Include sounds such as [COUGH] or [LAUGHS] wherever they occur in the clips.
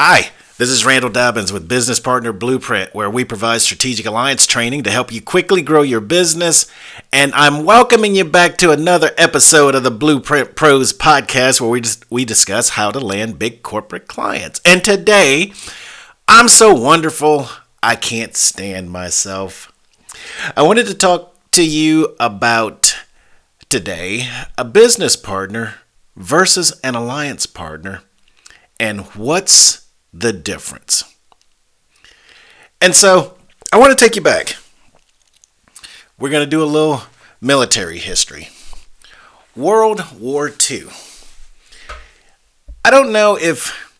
Hi, this is Randall Dobbins with Business Partner Blueprint, where we provide strategic alliance training to help you quickly grow your business. And I'm welcoming you back to another episode of the Blueprint Pros podcast, where we just, we discuss how to land big corporate clients. And today, I'm so wonderful, I can't stand myself. I wanted to talk to you about today a business partner versus an alliance partner and what's the difference. And so I want to take you back. We're going to do a little military history. World War II. I don't know if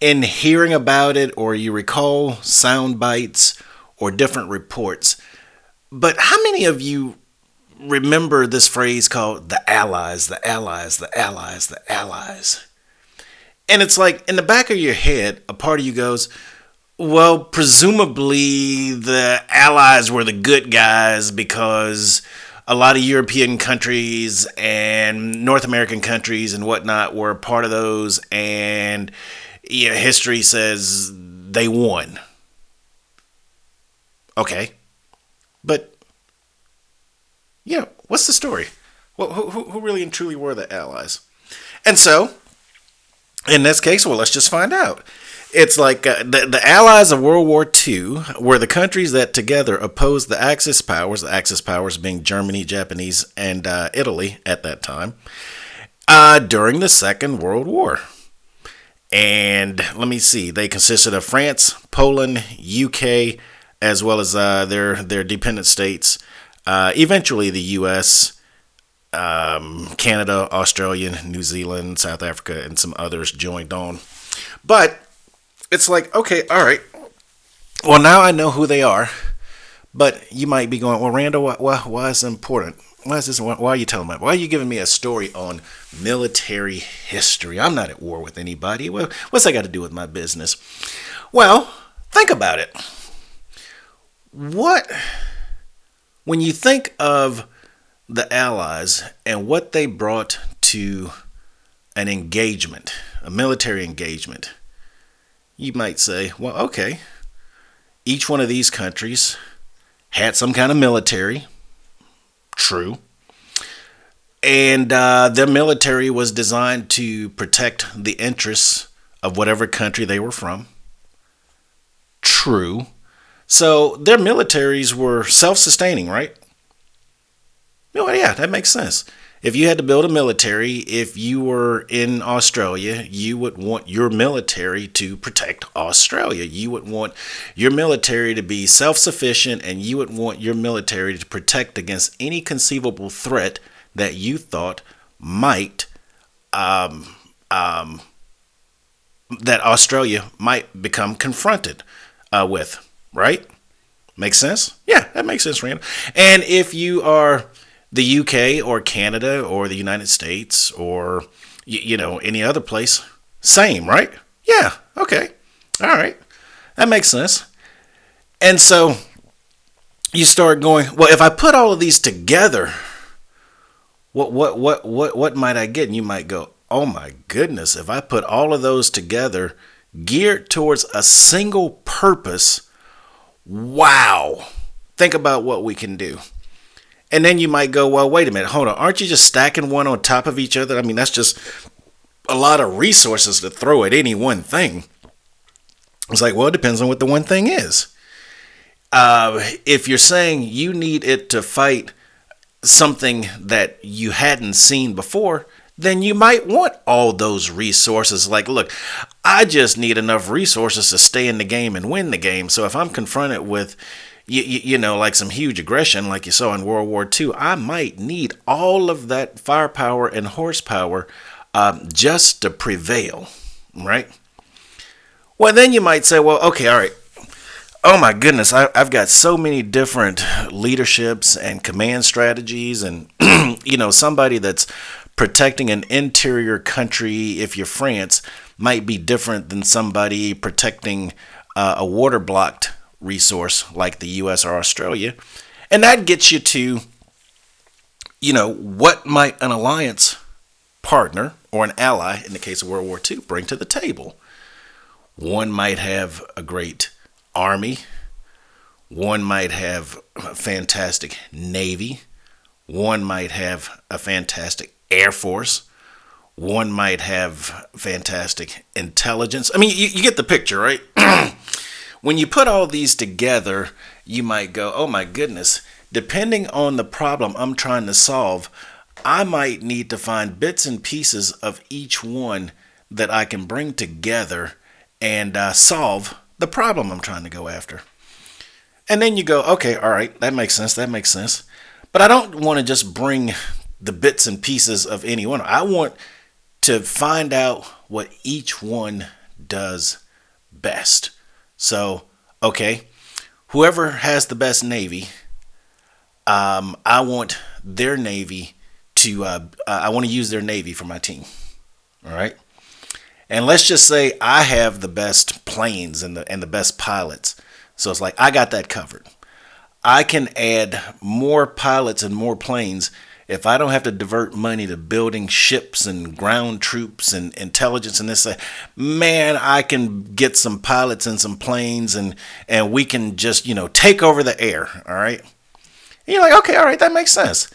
in hearing about it or you recall sound bites or different reports, but how many of you remember this phrase called the Allies, the Allies, the Allies, the Allies? And it's like in the back of your head, a part of you goes, well, presumably the Allies were the good guys because a lot of European countries and North American countries and whatnot were part of those, and yeah, history says they won. Okay, but yeah, what's the story? Well, who, who really and truly were the Allies? And so in this case, well, let's just find out. It's like uh, the, the allies of World War II were the countries that together opposed the Axis powers, the Axis powers being Germany, Japanese, and uh, Italy at that time, uh, during the Second World War. And let me see, they consisted of France, Poland, UK, as well as uh, their, their dependent states, uh, eventually the US, um, Canada, Australia, New Zealand, South Africa, and some others joined on. But it's like, okay, all right. Well, now I know who they are. But you might be going, well, Randall, why, why, why is important? Why is this? Why, why are you telling me? Why are you giving me a story on military history? I'm not at war with anybody. Well, what's that got to do with my business? Well, think about it. What, when you think of the Allies and what they brought to an engagement, a military engagement, you might say, well, okay, each one of these countries had some kind of military. True. And uh, their military was designed to protect the interests of whatever country they were from. True. So their militaries were self sustaining, right? No, yeah, that makes sense. If you had to build a military, if you were in Australia, you would want your military to protect Australia. You would want your military to be self sufficient and you would want your military to protect against any conceivable threat that you thought might, um, um, that Australia might become confronted uh, with, right? Makes sense? Yeah, that makes sense, Randall. And if you are the UK or Canada or the United States or you, you know any other place, same, right? Yeah, okay, all right, that makes sense. And so you start going, well, if I put all of these together, what what what what what might I get? And you might go, oh my goodness, if I put all of those together, geared towards a single purpose, wow. Think about what we can do. And then you might go, well, wait a minute, hold on. Aren't you just stacking one on top of each other? I mean, that's just a lot of resources to throw at any one thing. It's like, well, it depends on what the one thing is. Uh, if you're saying you need it to fight something that you hadn't seen before, then you might want all those resources. Like, look, I just need enough resources to stay in the game and win the game. So if I'm confronted with you, you, you, know, like some huge aggression like you saw in World War II, I might need all of that firepower and horsepower um, just to prevail, right? Well, then you might say, well, okay, all right. Oh my goodness, I, I've got so many different leaderships and command strategies, and [CLEARS THROAT] you know, somebody that's protecting an interior country, if you're France, might be different than somebody protecting uh, a water blocked resource like the US or Australia. And that gets you to, you know, what might an alliance partner or an ally, in the case of World War II, bring to the table? One might have a great army. One might have a fantastic navy. One might have a fantastic air force. One might have fantastic intelligence. I mean, you, you get the picture, right? [CLEARS THROAT] when you put all these together, you might go, oh my goodness, depending on the problem I'm trying to solve, I might need to find bits and pieces of each one that I can bring together and uh, solve the problem I'm trying to go after. And then you go, okay, all right, that makes sense. That makes sense. But I don't want to just bring the bits and pieces of any one. I want to find out what each one does best. So, okay, whoever has the best Navy, um, I want their Navy to, uh, I want to use their Navy for my team. All right. And let's just say I have the best planes and the and the best pilots. So it's like I got that covered. I can add more pilots and more planes if I don't have to divert money to building ships and ground troops and intelligence and this, uh, man, I can get some pilots and some planes and and we can just you know take over the air. All right. And you're like, okay, all right, that makes sense.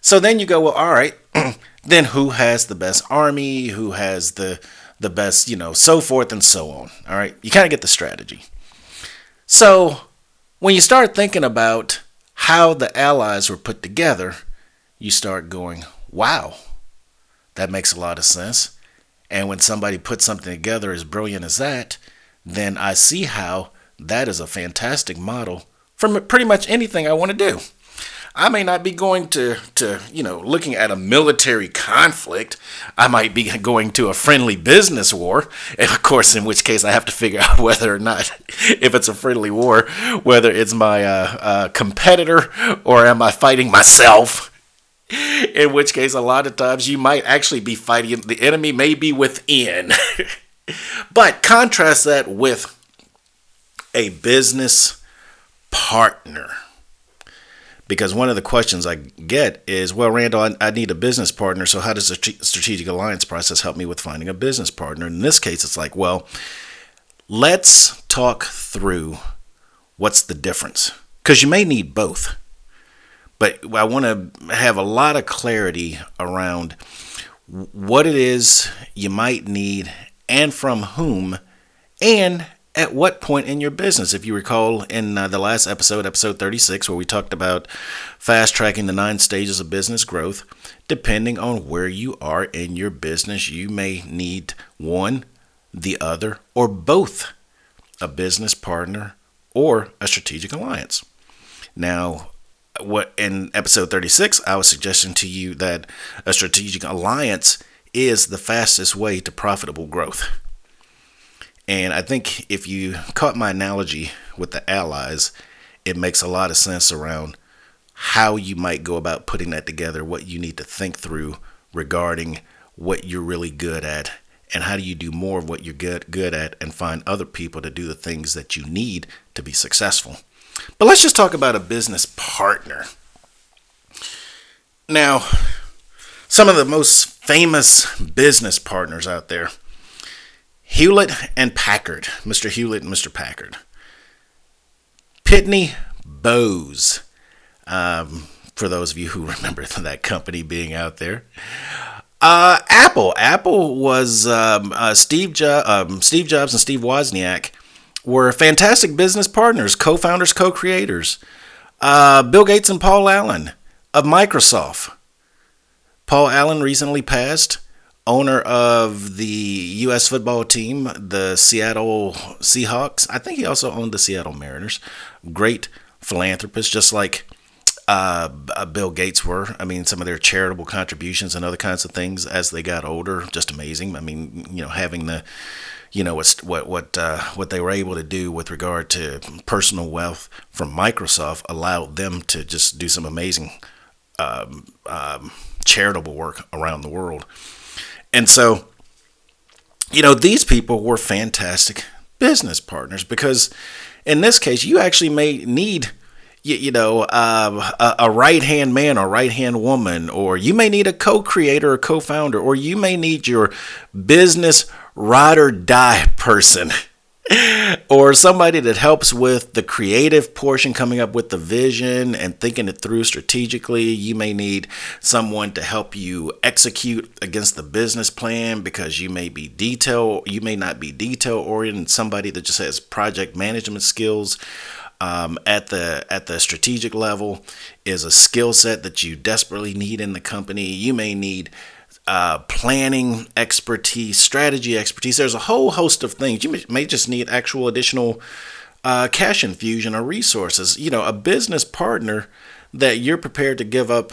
So then you go, well, all right, [CLEARS THROAT] then who has the best army? Who has the the best, you know, so forth and so on. All right. You kind of get the strategy. So when you start thinking about how the allies were put together, you start going, wow, that makes a lot of sense. And when somebody puts something together as brilliant as that, then I see how that is a fantastic model for pretty much anything I want to do. I may not be going to, to, you know, looking at a military conflict. I might be going to a friendly business war. And of course, in which case I have to figure [LAUGHS] out whether or not, if it's a friendly war, whether it's my uh, uh, competitor or am I fighting myself. [LAUGHS] In which case, a lot of times you might actually be fighting, the enemy may be within. [LAUGHS] but contrast that with a business partner because one of the questions I get is, well, Randall, I, I need a business partner. So how does the strategic alliance process help me with finding a business partner? In this case, it's like, well, let's talk through what's the difference because you may need both. But I want to have a lot of clarity around what it is you might need and from whom and at what point in your business? If you recall in uh, the last episode, episode 36, where we talked about fast tracking the nine stages of business growth, depending on where you are in your business, you may need one, the other, or both a business partner or a strategic alliance. Now, what in episode 36, I was suggesting to you that a strategic alliance is the fastest way to profitable growth. And I think if you caught my analogy with the allies, it makes a lot of sense around how you might go about putting that together, what you need to think through regarding what you're really good at, and how do you do more of what you're good good at and find other people to do the things that you need to be successful. But let's just talk about a business partner. Now, some of the most famous business partners out there Hewlett and Packard, Mr. Hewlett and Mr. Packard. Pitney Bowes, um, for those of you who [LAUGHS] remember that company being out there. Uh, Apple. Apple was um, uh, Steve, jo- um, Steve Jobs and Steve Wozniak were fantastic business partners, co-founders, co-creators. Uh, Bill Gates and Paul Allen of Microsoft. Paul Allen recently passed owner of the U.S. football team, the Seattle Seahawks. I think he also owned the Seattle Mariners. Great philanthropist, just like uh, uh, Bill Gates were. I mean, some of their charitable contributions and other kinds of things as they got older, just amazing. I mean, you know, having the, you know, what what what uh, what they were able to do with regard to personal wealth from Microsoft allowed them to just do some amazing um, um, charitable work around the world. And so, you know, these people were fantastic business partners because in this case, you actually may need you, you know, uh, a, a right hand man or right hand woman, or you may need a co creator or co founder, or you may need your business ride or die person or somebody that helps with the creative portion, coming up with the vision and thinking it through strategically. You may need someone to help you execute against the business plan because you may be detail, you may not be detail oriented. Somebody that just has project management skills. Um, at the at the strategic level is a skill set that you desperately need in the company. You may need uh, planning expertise, strategy expertise. There's a whole host of things. You may just need actual additional uh, cash infusion or resources. You know, a business partner that you're prepared to give up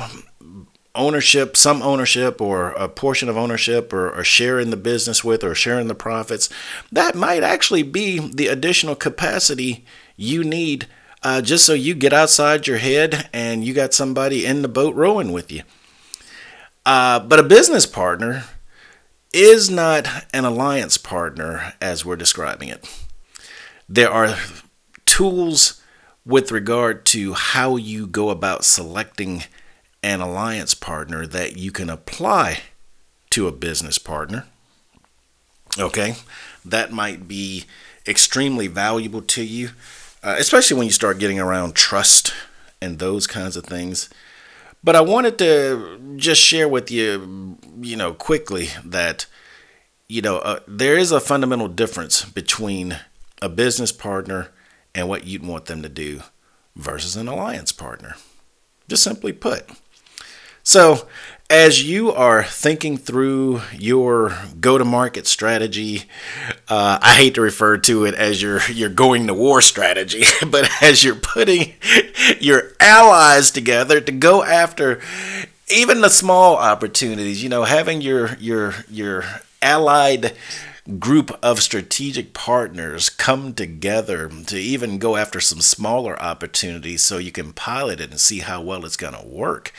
ownership, some ownership, or a portion of ownership, or, or share in the business with, or sharing the profits. That might actually be the additional capacity you need. Uh, just so you get outside your head and you got somebody in the boat rowing with you. Uh, but a business partner is not an alliance partner as we're describing it. There are tools with regard to how you go about selecting an alliance partner that you can apply to a business partner. Okay, that might be extremely valuable to you, uh, especially when you start getting around trust and those kinds of things. But I wanted to just share with you, you know, quickly that, you know, uh, there is a fundamental difference between a business partner and what you'd want them to do versus an alliance partner. Just simply put. So, as you are thinking through your go-to-market strategy, uh, I hate to refer to it as your your going to war strategy, [LAUGHS] but as you're putting your allies together to go after even the small opportunities, you know, having your your your allied group of strategic partners come together to even go after some smaller opportunities so you can pilot it and see how well it's going to work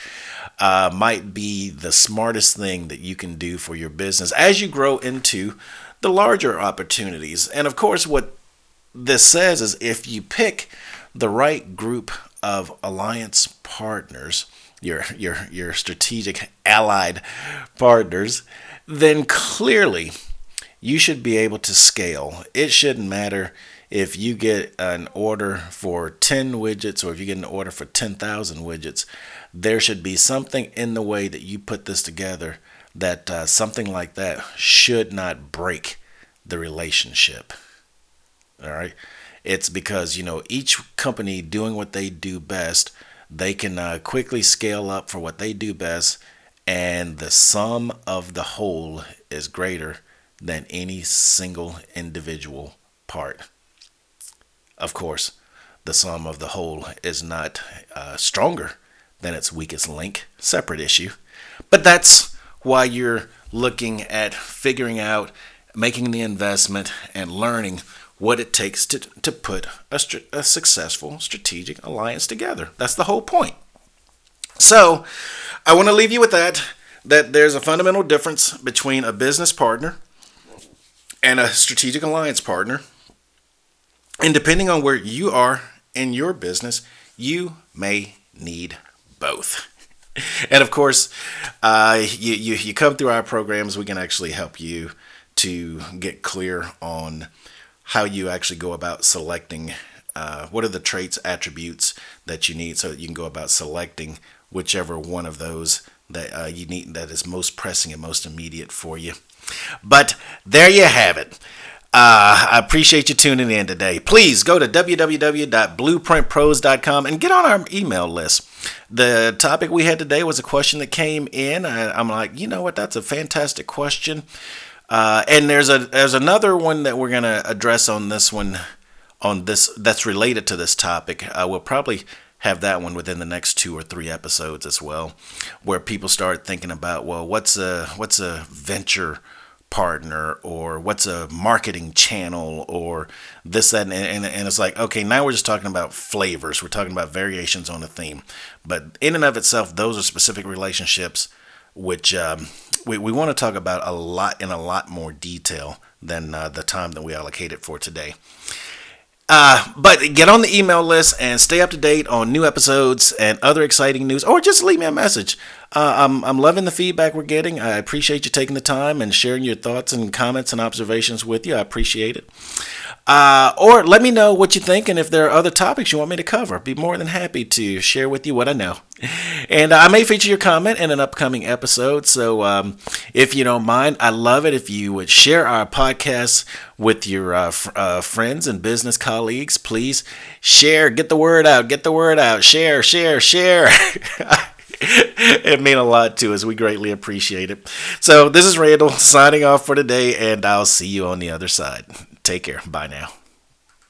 uh, might be the smartest thing that you can do for your business as you grow into the larger opportunities. And of course, what this says is if you pick the right group of alliance partners, your your your strategic allied partners, then clearly you should be able to scale. It shouldn't matter if you get an order for 10 widgets or if you get an order for 10,000 widgets. There should be something in the way that you put this together that uh, something like that should not break the relationship. All right. It's because, you know, each company doing what they do best, they can uh, quickly scale up for what they do best, and the sum of the whole is greater than any single individual part. Of course, the sum of the whole is not uh, stronger than its weakest link, separate issue. But that's why you're looking at figuring out, making the investment, and learning what it takes to, to put a, a successful strategic alliance together. That's the whole point. So, I want to leave you with that that there's a fundamental difference between a business partner and a strategic alliance partner. And depending on where you are in your business, you may need both. [LAUGHS] and of course, uh, you, you, you come through our programs, we can actually help you to get clear on how you actually go about selecting uh, what are the traits, attributes that you need so that you can go about selecting whichever one of those that uh, you need that is most pressing and most immediate for you. But there you have it. Uh, I appreciate you tuning in today. Please go to www.blueprintpros.com and get on our email list. The topic we had today was a question that came in. I, am like, you know what? That's a fantastic question. Uh, and there's a there's another one that we're gonna address on this one, on this that's related to this topic. Uh, we'll probably have that one within the next two or three episodes as well, where people start thinking about, well, what's a what's a venture partner or what's a marketing channel or this that and, and, and, it's like okay now we're just talking about flavors we're talking about variations on a theme but in and of itself those are specific relationships which um, we, we want to talk about a lot in a lot more detail than uh, the time that we allocated for today uh, but get on the email list and stay up to date on new episodes and other exciting news, or just leave me a message. Uh, I'm, I'm loving the feedback we're getting. I appreciate you taking the time and sharing your thoughts and comments and observations with you. I appreciate it. Uh, or let me know what you think and if there are other topics you want me to cover. Be more than happy to share with you what I know. And I may feature your comment in an upcoming episode. So um, if you don't mind, I love it if you would share our podcast with your uh, f- uh, friends and business colleagues. Please share, get the word out, get the word out, share, share, share. [LAUGHS] it means a lot to us. We greatly appreciate it. So, this is Randall signing off for today, and I'll see you on the other side. Take care. Bye now.